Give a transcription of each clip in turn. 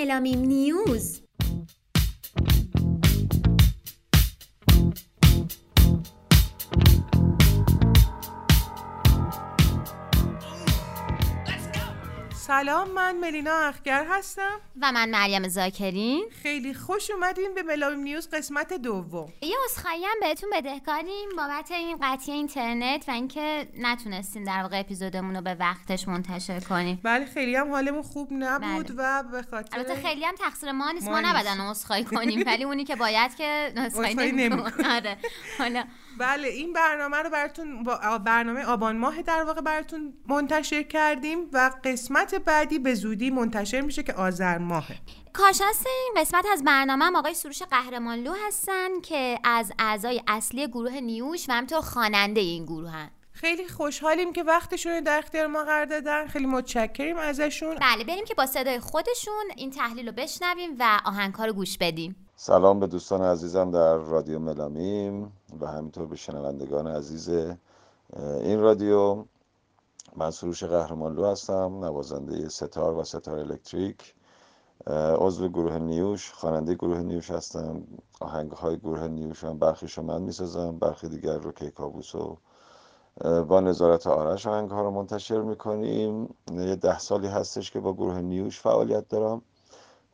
ملامیم نیوز سلام من ملینا اخگر هستم. و من مریم زاکرین. خیلی خوش اومدین به ملامیم نیوز قسمت دوم. یه اسخایی هم بهتون بدهکاریم بابت این قطعی اینترنت و اینکه نتونستیم در واقع اپیزودمون رو به وقتش منتشر کنیم. بله خیلی هم حالمون خوب نبود بله. و به خاطر البته خیلی هم تقصیر ما نیست. ما. نباید اسخایی کنیم. ولی اونی که باید که عذرخواهی نمی‌کنه. نمی‌کنه. آره. حالا بله این برنامه رو براتون با برنامه آبان ماه در واقع براتون منتشر کردیم و قسمت بعدی به زودی منتشر میشه که آذر ماهه. کارشناس این قسمت از برنامه هم آقای سروش قهرمانلو هستن که از اعضای اصلی گروه نیوش و همینطور خواننده این گروه هن. خیلی خوشحالیم که وقتشون رو در اختیار ما قرار دادن. خیلی متشکریم ازشون. بله بریم که با صدای خودشون این تحلیل رو بشنویم و آهنگها رو گوش بدیم. سلام به دوستان عزیزم در رادیو ملامیم و همینطور به شنوندگان عزیز این رادیو. من سروش قهرمانلو هستم نوازنده ستار و ستار الکتریک. عضو گروه نیوش خواننده گروه نیوش هستم آهنگ های گروه نیوش هم برخیش رو من می‌سازم برخی دیگر رو کیکاووس و با نظارت آرش آهنگ ها رو منتشر می‌کنیم. یه ده سالی هستش که با گروه نیوش فعالیت دارم.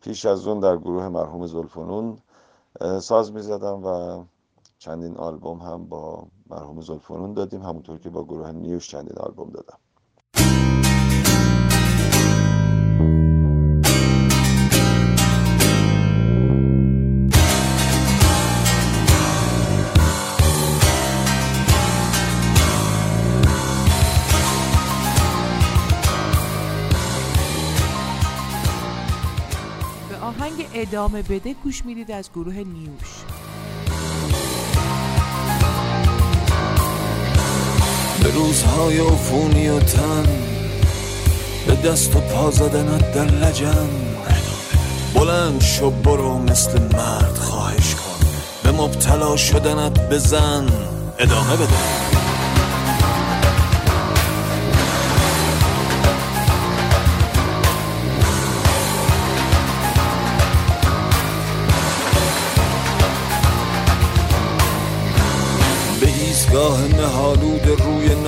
پیش از اون در گروه مرحوم زلفنون ساز می زدم و چندین آلبوم هم با مرحوم زلفنون دادیم همونطور که با گروه نیوش چندین آلبوم دادم. ادامه بده گوش می‌دید از گروه نیوش. به روزهای عفونی و تن به دست و پا زدنت در لجن. بلند شو برو مثل مرد خواهش کن به مبتلا شدنت بزن ادامه بده.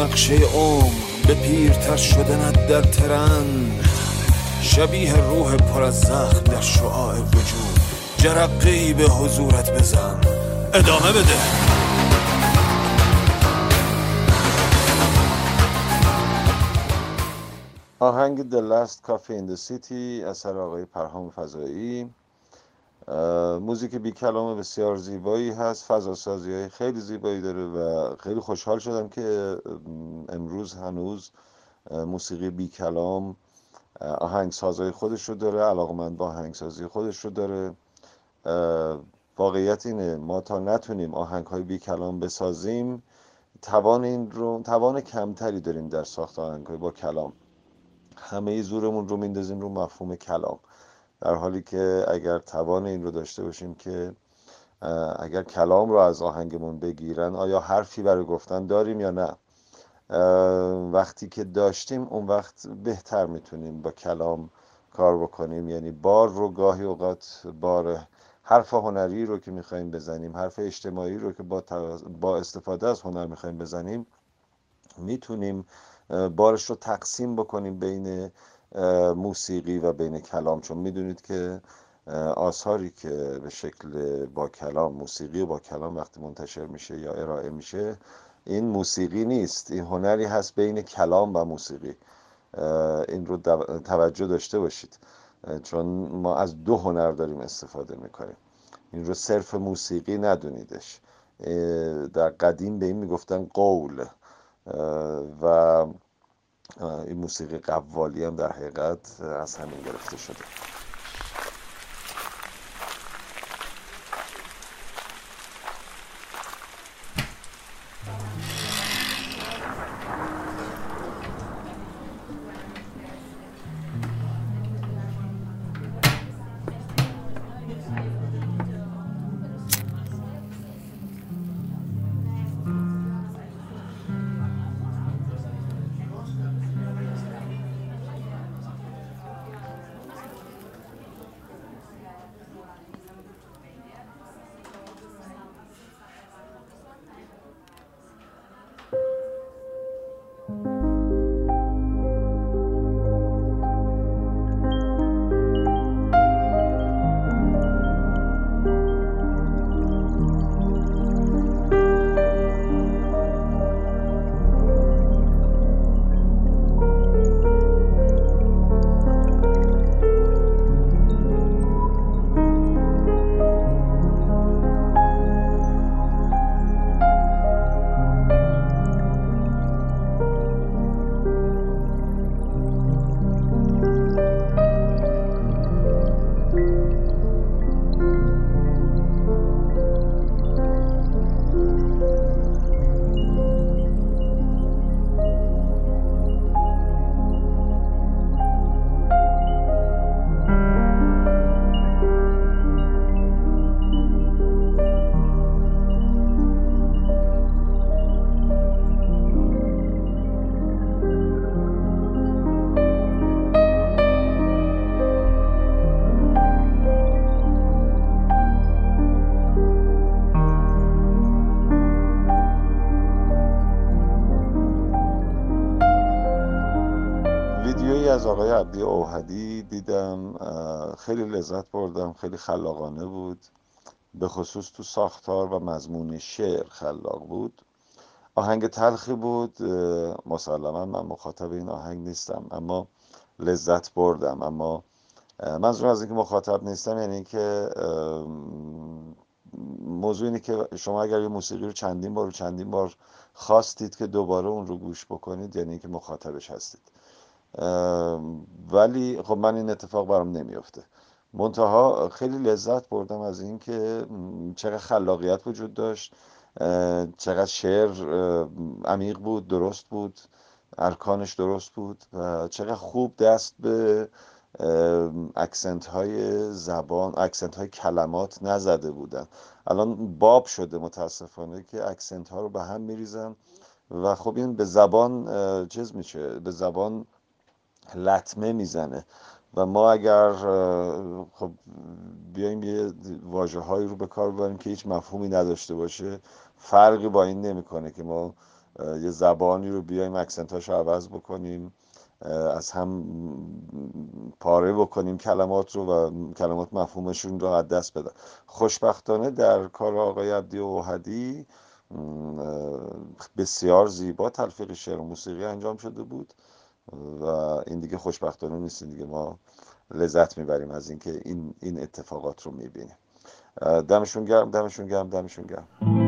نقشه عمر به پیرتر شدنت در ترند شبیه روح پر از زخم در شعاع وجود. جرقه به حضورت بزن. ادامه بده. آهنگ The Last Coffee in the City اثر آقای پرهام فضایی. موزیک بی کلام بسیار زیبایی هست فضا سازی های خیلی زیبایی داره و خیلی خوشحال شدم که ام، امروز هنوز موسیقی بی کلام آهنگسازهای خودش رو داره علاقمند با آهنگسازی خودش رو داره. واقعیت اینه ما تا نتونیم آهنگ های بی کلام بسازیم توان این رو توان کمتری داریم در ساخت آهنگ های با کلام. همه زورمون رو میندازیم رو مفهوم کلام. در حالی که اگر توان این رو داشته باشیم که اگر کلام رو از آهنگمون بگیرن آیا حرفی برای گفتن داریم یا نه؟ وقتی که داشتیم اون وقت بهتر می‌تونیم با کلام کار بکنیم. یعنی بار رو گاهی اوقات بار حرف هنری رو که می‌خوایم بزنیم حرف اجتماعی رو که با, با استفاده از هنر می‌خوایم بزنیم می‌تونیم بارش رو تقسیم بکنیم بین موسیقی و بین کلام چون می‌دونید که آثاری که به شکل با کلام موسیقی و با کلام وقتی منتشر میشه یا ارائه میشه این موسیقی نیست. این هنری هست بین کلام و موسیقی. این رو توجه داشته باشید. چون ما از دو هنر داریم استفاده می‌کنیم. این رو صرف موسیقی ندونیدش. در قدیم به این می‌گفتن قول. و این موسیقی قوالی هم در حقیقت از همین گرفته شده. عبدی اوهدی دیدم خیلی لذت بردم خیلی خلاقانه بود. به خصوص تو ساختار و مضمون شعر خلاق بود. آهنگ تلخی بود مسلما من مخاطب این آهنگ نیستم اما لذت بردم. اما منظورم از اینکه مخاطب نیستم یعنی اینکه موضوع اینه که شما اگر یه موسیقی رو چندین بار و چندین بار خواستید که دوباره اون رو گوش بکنید یعنی اینکه مخاطبش هستید. ولی خب من این اتفاق برام نمیافته. منتها خیلی لذت بردم از اینکه چقدر خلاقیت وجود داشت چقدر شعر عمیق بود درست بود ارکانش درست بود و چقدر خوب دست به accent های زبان accent های کلمات نزده بودن. الان باب شده متاسفانه که accent ها رو به هم میریزن و خب این به زبان چیز میشه به زبان لطمه می‌زنه. و ما اگر خب بیایم یه واجه هایی رو به کار ببریم که هیچ مفهومی نداشته باشه فرقی با این نمی‌کنه که ما یه زبانی رو بیایم اکسنتاش رو عوض بکنیم از هم پاره بکنیم کلمات رو و کلمات مفهومشون رو از دست بدن. خوشبختانه در کار آقای عبدی اوهدی بسیار زیبا تلفیق شعر و موسیقی انجام شده بود. و این دیگه خوشبختانه نیست دیگه. ما لذت می‌بریم از اینکه این این اتفاقات رو می‌بینیم. دمشون گرم دمشون گرم دمشون گرم.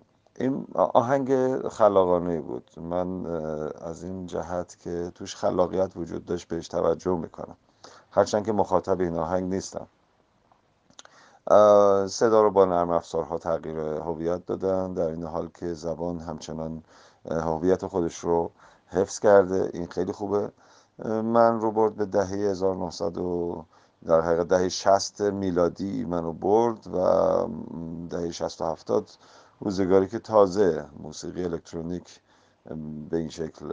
این آهنگ خلاقانه بود. من از این جهت که توش خلاقیت وجود داشت بهش توجه می‌کنم. هرچند که مخاطب این آهنگ نیستم. صدا رو با نرم افزارها تغییر هویت دادن در این حال که زبان همچنان هویت خودش رو حفظ کرده. این خیلی خوبه. من رو برد به دهه 1900 در حقیقت دهه 60 میلادی منو برد و دهه 60 و 70 روزگاری که تازه موسیقی الکترونیک به این شکل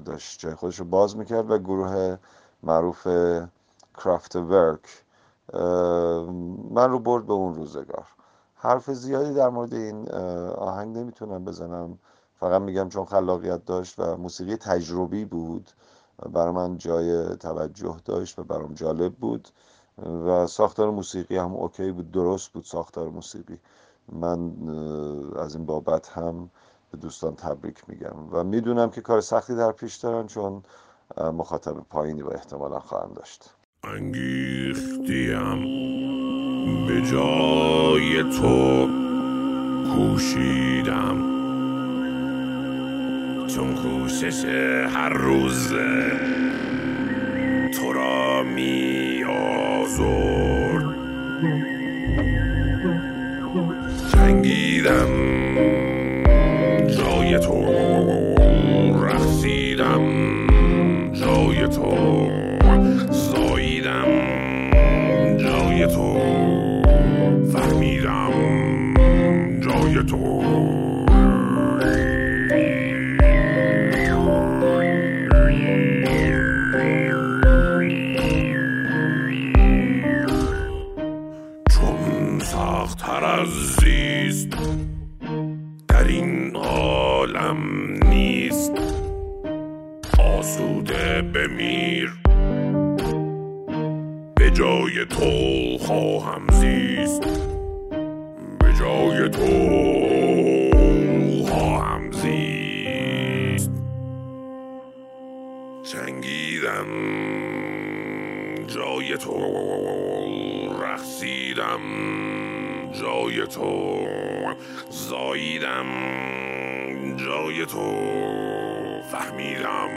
داشت جای خودش رو باز می‌کرد و گروه معروف کرافت ورک من رو برد به اون روزگار. حرف زیادی در مورد این آهنگ نمی‌تونم بزنم. فقط میگم چون خلاقیت داشت و موسیقی تجربی بود برای من جای توجه داشت و برام جالب بود و ساختار موسیقی هم اوکی بود درست بود ساختار موسیقی. من از این بابت هم به دوستان تبریک میگم و می‌دونم که کار سختی در پیش دارن چون مخاطب پایینی و احتمالا خواهند داشت. انگیختیم به جای تو کوشیدم. چون کوشش هر روز تو را می آزرد زاییدم جای تو. فهمیدم جای تو. جای تو خواهم زیست. به جای تو خواهم زیست. جنگیدم جای تو رخصیدم جای تو زاییدم جای تو فهمیدم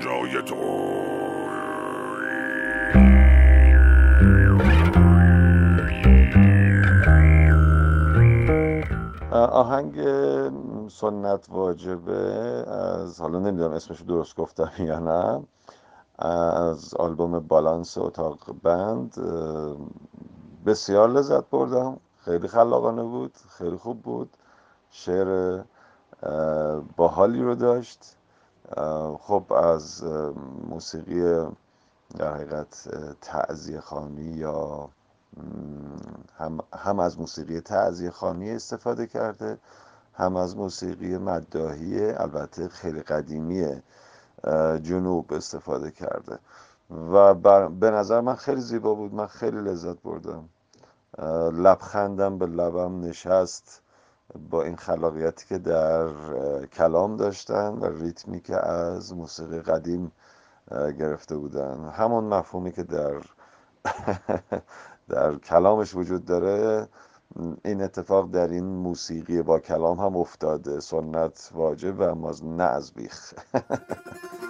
جای تو آهنگ سنت واجبه از حالا نمی‌دونم اسمش رو درست گفتم یا نه. از آلبوم بالانس اتاق بند بسیار لذت بردم. خیلی خلاقانه بود خیلی خوب بود. شعر باحالی رو داشت. خب از موسیقی در حقیقت تعذیه خانی یا هم, هم از موسیقی تعذیه خانی استفاده کرده هم از موسیقی مداهی البته خیلی قدیمی جنوب استفاده کرده. و به نظر من خیلی زیبا بود من خیلی لذت بردم. لبخندم به لبم نشست با این خلاقیتی که در کلام داشتن و ریتمی که از موسیقی قدیم گرفته بودن. همون مفهومی که در در کلامش وجود داره این اتفاق در این موسیقی با کلام هم افتاده. سنت واجب و اما نه از بیخ.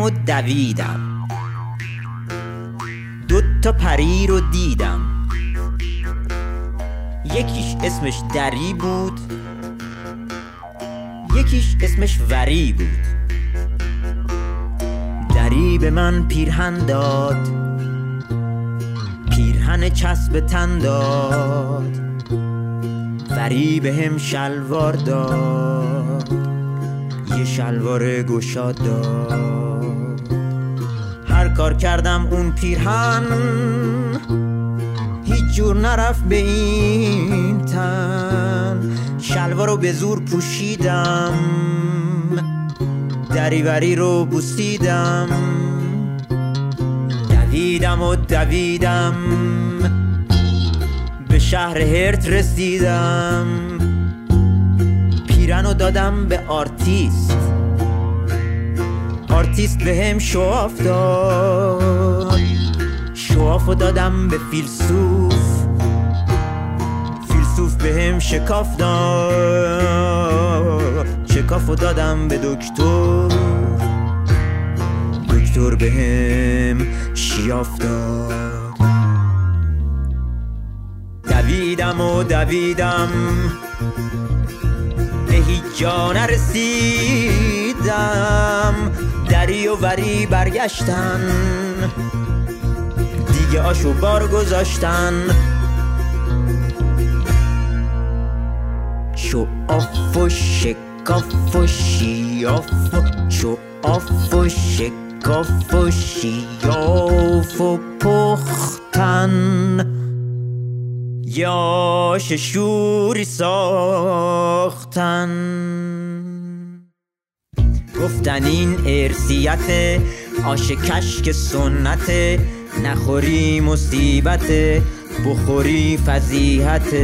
و دویدم. دو تا پری رو دیدم. یکیش اسمش دری بود. یکیش اسمش وری بود. دری به من پیرهن داد. پیرهن چسب تن داد. وری به هم شلوار داد. یه شلوار گشاد داد. کار کردم اون پیرهن؟ هیچ جور نرفت به این تن. شلوار رو به زور پوشیدم. دریوری رو بوسیدم. دویدم و دویدم. به شهر هرت رسیدم. پیرن رو دادم به آرتیست. آرتیست به هم show off داد. show off دادم به فیلسوف. فیلسوف به هم شکاف داد. شکاف دادم به دکتر. دکتر به هم شیاف داد. دویدم و دویدم. به هیچ جا نرسیدم. دری و وری برگشتن. دیگه آشو بار گذاشتن. show off و شکاف و شیاف show off و شکاف و شیاف و پختن. یا شوری ساختن. گفتن این ارسیت آش کشک سنت. نخوری مصیبت بخوری فضیحت.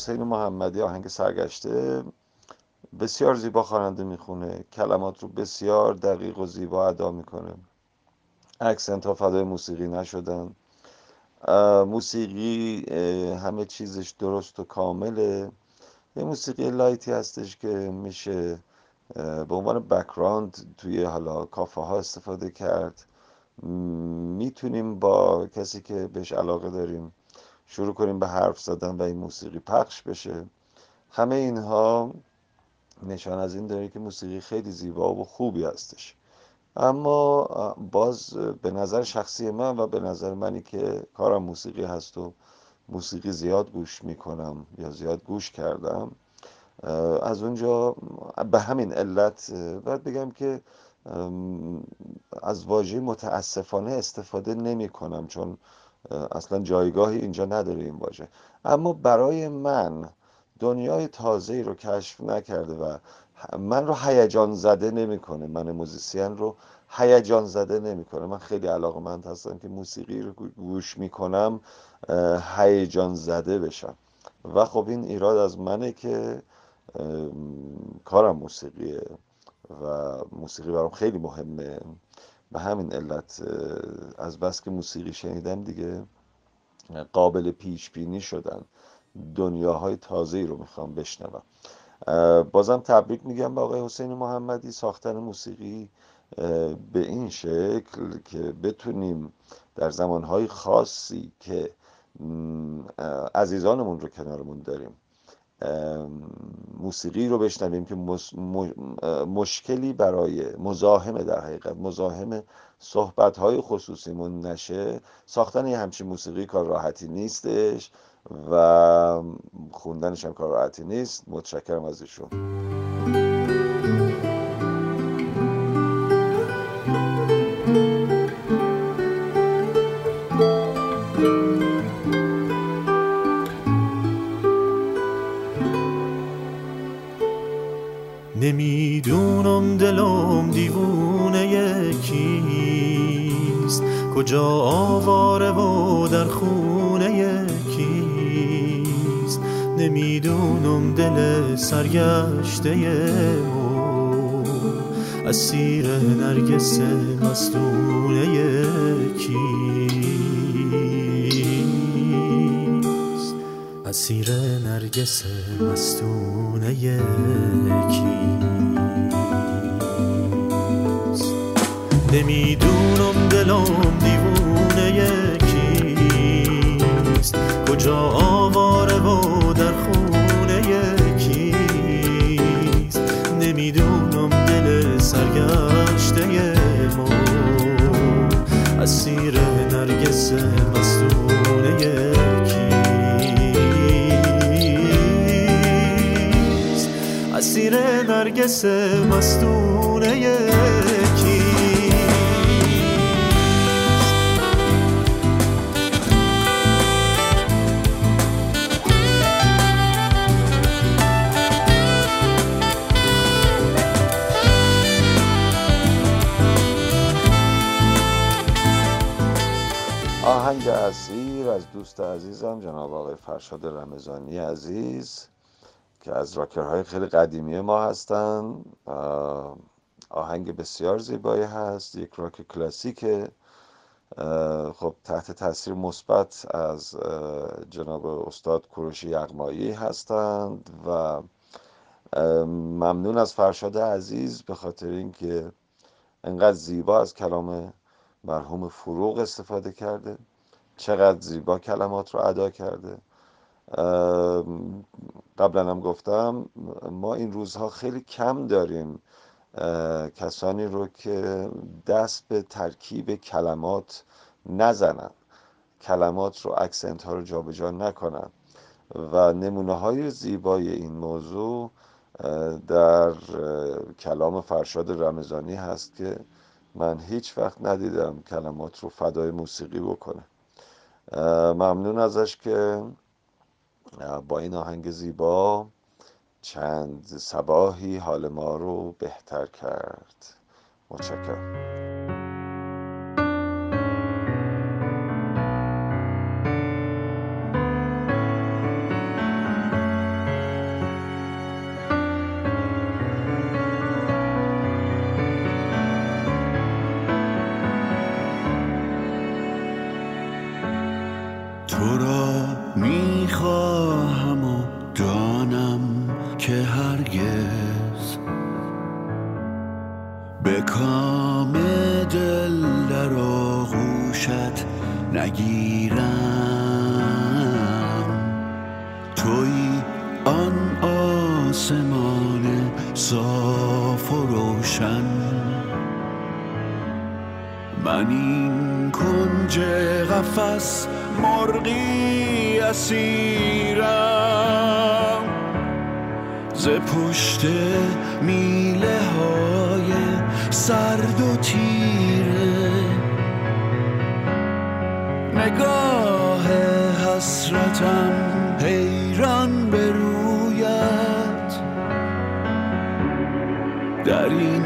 حسین محمدی آهنگ سرگشته. بسیار زیبا خواننده می‌خونه. کلمات رو بسیار دقیق و زیبا ادا می‌کنه. اکسنت ها فدای موسیقی نشدن. موسیقی همه چیزش درست و کامله. یه موسیقی لایتی هستش که میشه به عنوان بکراند توی حالا کافه ها استفاده کرد. می‌تونیم با کسی که بهش علاقه داریم شروع کنیم به حرف زدن و این موسیقی پخش بشه. همه اینها نشان از این داره که موسیقی خیلی زیبا و خوبی هستش. اما باز به نظر شخصی من و به نظر منی که کارم موسیقی هست و موسیقی زیاد گوش می‌کنم یا زیاد گوش کردم از اونجا به همین علت باید بگم که از واژه متاسفانه استفاده نمی کنم چون اصلا جایگاهی اینجا نداره این واژه. اما برای من دنیای تازه‌ای رو کشف نکرده و من رو هیجان زده نمی‌کنه. من موزیسین رو هیجان زده نمی‌کنه. من خیلی علاقمند هستم که موسیقی رو گوش می‌کنم هیجان زده بشم. و خب این ایراد از منه که کارم موسیقیه و موسیقی برام خیلی مهمه. به همین علت از بس که موسیقی شنیدم دیگه قابل پیش بینی شدن. دنیاهای تازه‌ای رو می‌خوام بشنوم. بازم تبریک میگم به آقای حسین محمدی ساختن موسیقی به این شکل که بتونیم در زمانهای خاصی که عزیزانمون رو کنارمون داریم موسیقی رو بشنویم که مشکلی برای مزاحم در حقیقت مزاحم صحبتهای خصوصیمون نشه. ساختن یه همچین موسیقی کار راحتی نیستش و خوندنش هم کار راحتی نیست. متشکرم از ایشون. سرگشته مو اسیر نرگس مستونه یکیست اسیر نرگس مستونه یکیست نمی‌دونم دلم دیوونه یکیست کجا اسیر نرگس مستونه یکیست. اسیر نرگس مستونه اسیر از دوست عزیزم جناب آقای فرشاد رمضانی عزیز که از راکرهای خیلی قدیمی ما هستن. آهنگ بسیار زیبایی هست یک راک کلاسیکه. خب تحت تاثیر مثبت از جناب استاد کوروش یغمایی هستند و ممنون از فرشاد عزیز به خاطر اینکه انقدر زیبا از کلام مرحوم فروغ استفاده کرده. چقدر زیبا کلمات رو ادا کرده. قبلا هم گفتم ما این روزها خیلی کم داریم کسانی رو که دست به ترکیب کلمات نزنن کلمات رو اکسنت ها رو جابجا نکنن. و نمونه های زیبای این موضوع در کلام فرشاد رمضانی هست که من هیچ وقت ندیدم کلمات رو فدای موسیقی بکنه. ممنون ازش که با این آهنگ زیبا چند سباهی حال ما رو بهتر کرد. متشکرم. به کام دل در آغوشت نگیرم. توی آن آسمان صاف و روشن. من این کنج غفص مرغی اسیرم. ز پشت میله ها سرد و تیره. نگاه حسرتم حیران به رویت. در این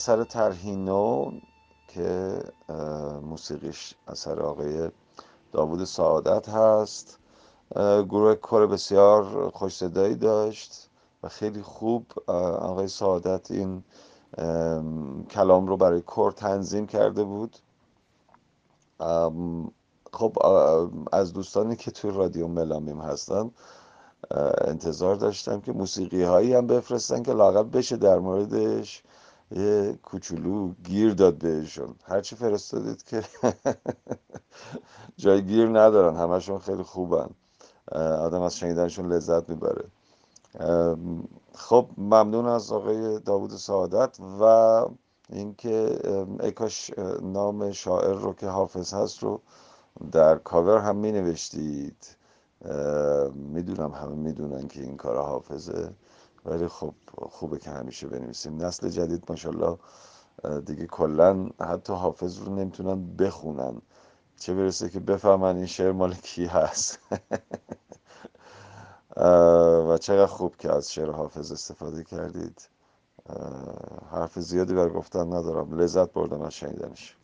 اثر ترهینو که موسیقیش اثر آقای داوود سعادت هست. گروه کار بسیار خوش صدایی داشت و خیلی خوب آقای سعادت این کلام رو برای کور تنظیم کرده بود. خب از دوستانی که توی رادیو ملامیم هستن انتظار داشتم که موسیقی هایی هم بفرستن که لاغت بشه در موردش. یه کوچولو گیر داد بهشون. هرچی فرستادید که جای گیر ندارن. همشون خیلی خوبن. آدم از شنیدنشون لذت می‌بره. خب ممنون از آقای داوود سعادت و اینکه اکاش نام شاعر رو که حافظ هست رو در کاور هم می نوشتید. می‌دونم همه می‌دونن که این کار حافظه. ولی خب خوبه که همیشه بنویسیم. نسل جدید ماشاءالله دیگه کلا حتی حافظ رو نمی‌تونن بخونن. چه برسه که بفهمن این شعر مال کی هست. و چقدر خوب که از شعر حافظ استفاده کردید. حرف زیادی بر گفتن ندارم. لذت بردم از شنیدنش.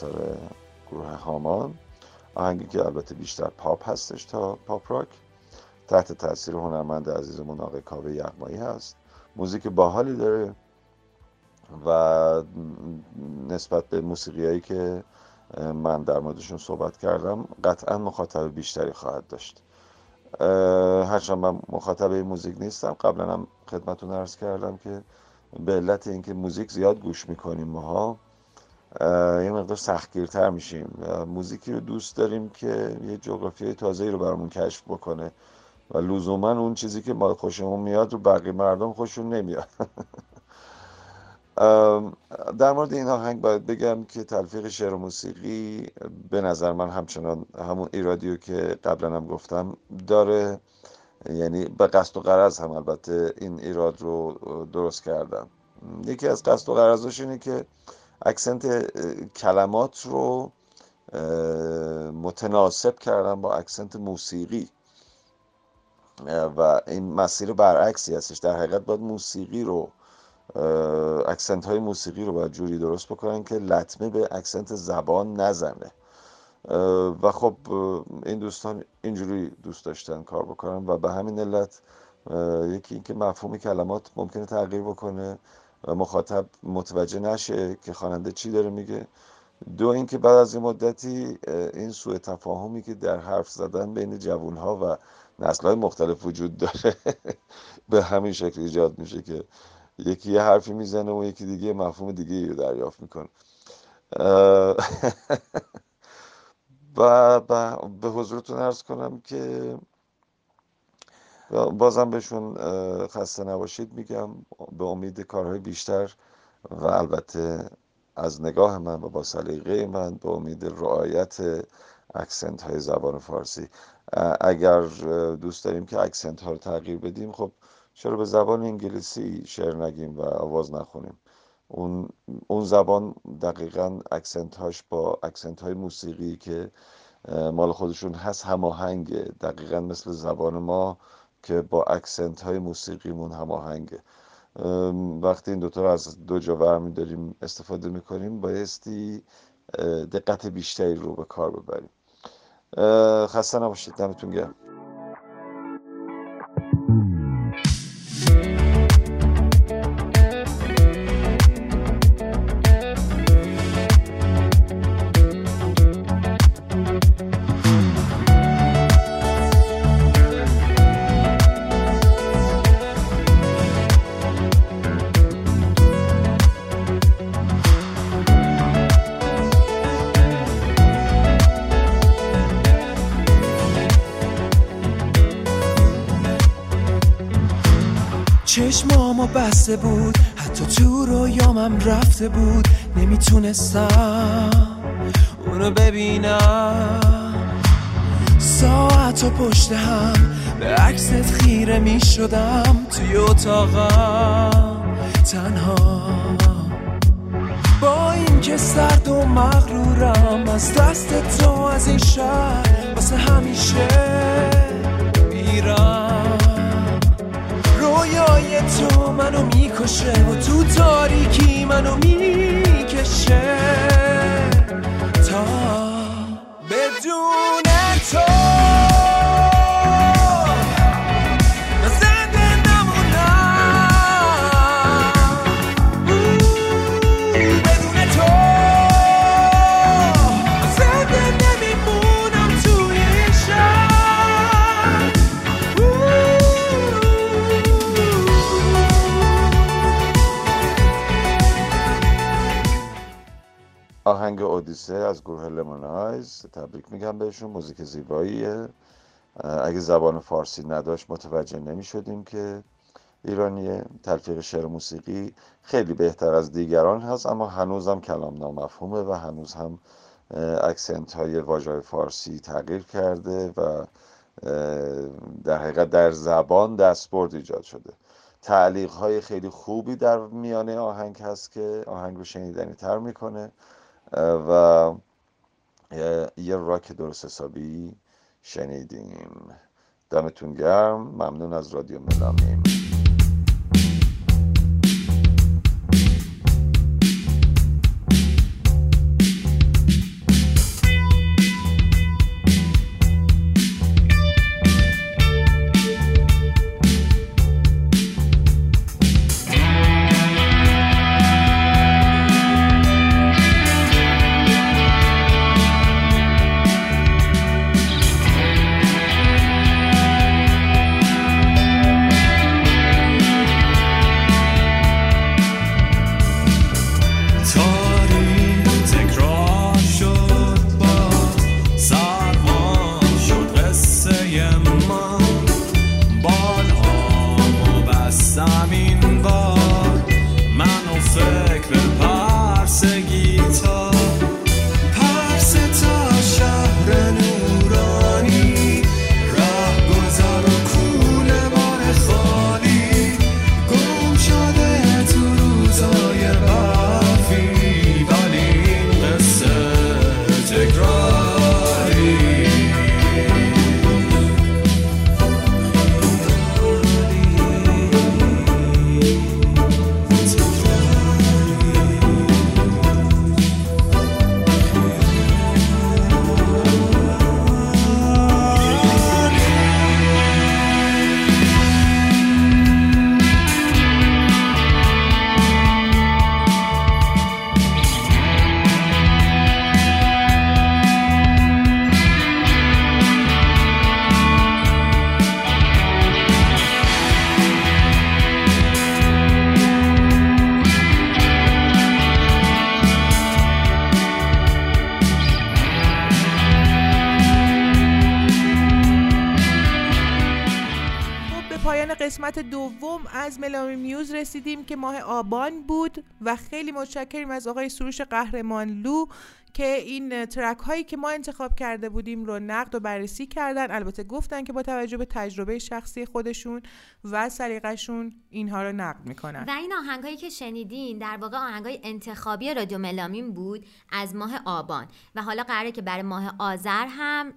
اثر گروه هامان. آهنگی که البته بیشتر پاپ هستش تا پاپ راک. تحت تاثیر هنرمند عزیزمون آقای کاوه یغمایی هست. موزیک باحالی داره و نسبت به موسیقیایی که من در موردشون صحبت کردم قطعا مخاطب بیشتری خواهد داشت. هرچند من مخاطب این موزیک نیستم قبلا هم خدمتون ارز کردم که به علت اینکه موزیک زیاد گوش می‌کنیم ماها یه مقدار سختگیرتر میشیم. موزیکی رو دوست داریم که یه جغرافیای تازه رو برامون کشف بکنه. و لزوما اون چیزی که ما خوشمون میاد رو بقیه مردم خوشون نمیاد. در مورد این آهنگ باید بگم که تلفیق شعر و موسیقی به نظر من همچنان همون ایرادیو که قبلا هم گفتم داره. یعنی به قصد و غرض هم البته این ایراد رو درست کردم. یکی از قصد و غرضش اینه که accent کلمات رو متناسب کردن با accent موسیقی. و این مسیر برعکسی هستش. در حقیقت باید موسیقی رو accent های موسیقی رو باید جوری درست بکنن که لطمه به accent زبان نزنه. و خب این دوستان اینجوری دوست داشتن کار بکنن و به همین علت یکی اینکه مفهوم کلمات ممکنه تغییر بکنه. مخاطب متوجه نشه که خواننده چی داره میگه. دو اینکه بعد از این مدتی این سوء تفاهمی که در حرف زدن بین جوون ها و نسل های مختلف وجود داره به همین شکل ایجاد میشه که یکی یه حرفی می‌زنه و یکی دیگه مفهوم دیگه رو دریافت می‌کنه. و به حضورتون ارز کنم که بازم بهشون خسته نباشید میگم به امید کارهای بیشتر و البته از نگاه من و با سلیقه من به امید رعایت اکسنت های زبان فارسی. اگر دوست داریم که اکسنت ها رو تغییر بدیم خب چرا به زبان انگلیسی شعر نگیم و آواز نخونیم؟ اون, اون زبان دقیقا accent هاش با accent های موسیقی که مال خودشون هست هماهنگه. دقیقا مثل زبان ما که با accent های موسیقیمون هماهنگه وقتی این دوتا رو از دو جا برمی داریم استفاده می‌کنیم بایستی دقت بیشتری رو به کار ببریم. خسته نباشید. دمتون گرم. نمی‌تونستم اونو ببینم. ساعت و پشت هم به عکست خیره می شدم. توی اتاقم. تنها. با اینکه سرد و مغرورم. از دست تو از این شهر. واسه همیشه میرم. رویای تو منو می‌کشه و تو تاریکی منو می‌کشه تا بدون آهنگ اودیسه از گروه لمونایز تبریک میگم بهشون. موزیک زیباییه. اگه زبان فارسی نداشت متوجه نمی شدیم که ایرانیه تلفیق شعر موسیقی خیلی بهتر از دیگران هست اما هنوز هم کلام نامفهومه و هنوز هم اکسنت های واژه فارسی تغییر کرده و در حقیقت در زبان دستبرد ایجاد شده. تعلیق های خیلی خوبی در میانه آهنگ هست که آهنگ رو شنیدنی تر می‌کنه. و یه- راک درست حسابی شنیدیم. دمتون گرم. ممنون از رادیو ملامیم. از ملامی میوز رسیدیم که ماه آبان بود و خیلی متشکریم از آقای سروش قهرمانلو که این ترک هایی که ما انتخاب کرده بودیم رو نقد و بررسی کردن. البته گفتن که با توجه به تجربه شخصی خودشون و سلیقشون اینها رو نقد می‌کنن. و این آهنگایی که شنیدین در واقع آهنگای انتخابی رادیو ملامین بود از ماه آبان. و حالا قراره که برای ماه آذر هم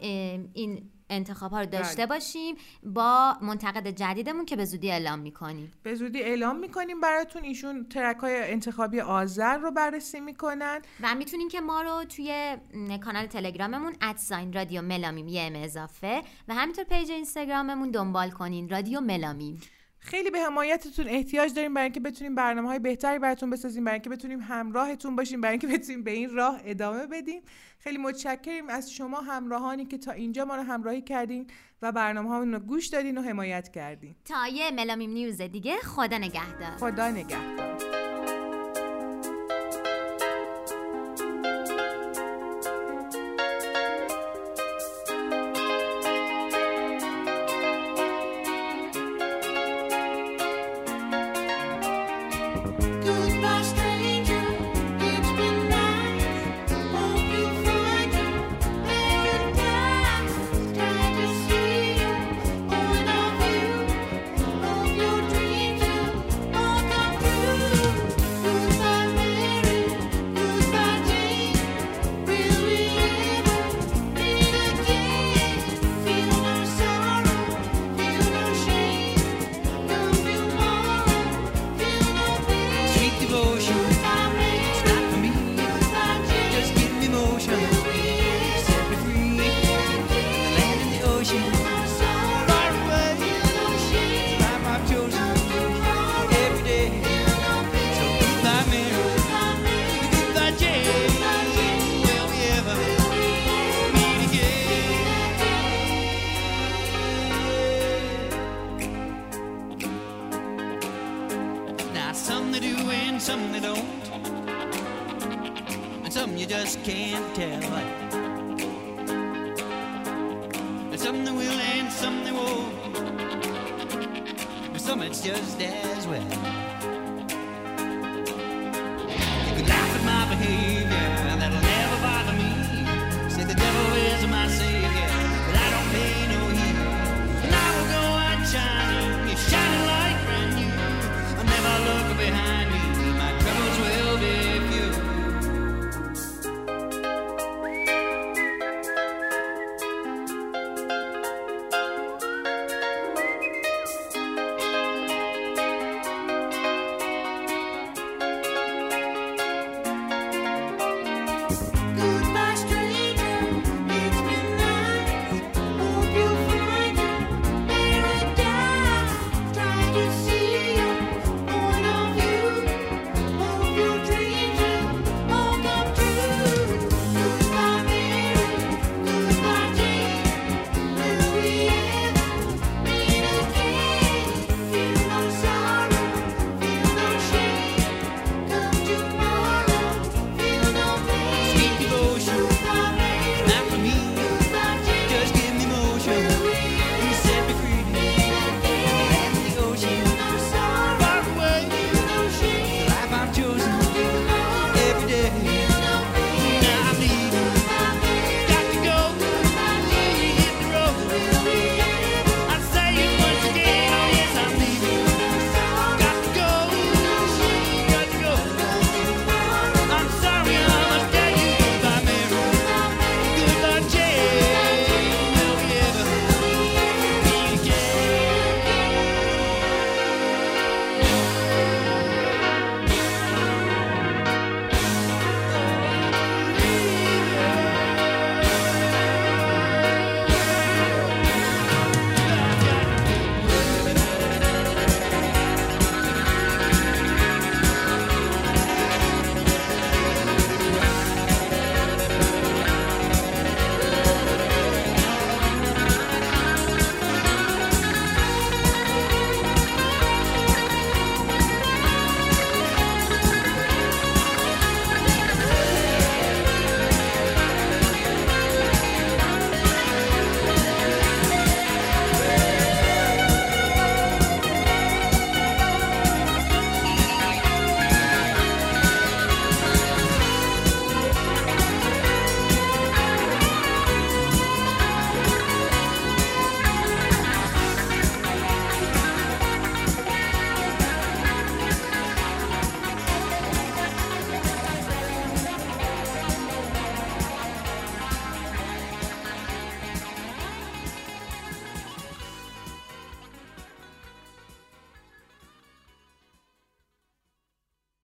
این انتخاب ها رو داشته بله. باشیم با منتقد جدیدمون که به زودی اعلام می‌کنیم. به زودی اعلام می‌کنیم براتون. ایشون track های انتخابی آذر رو بررسی می‌کنن. و می‌تونین که ما رو توی کانال تلگراممون at sign رادیو ملامیم یه m اضافه و همینطور page اینستاگراممون دنبال کنین. رادیو ملامیم. خیلی به حمایتتون احتیاج داریم برای اینکه بتونیم برنامه های بهتری براتون بسازیم برای اینکه بتونیم همراهتون باشیم برای اینکه بتونیم به این راه ادامه بدیم. خیلی متشکریم از شما همراهانی که تا اینجا ما رو همراهی کردین و برنامه رو گوش دادین و حمایت کردین. تا یه ملامیم نیوز دیگه خدا نگهدار. خدا نگهدار.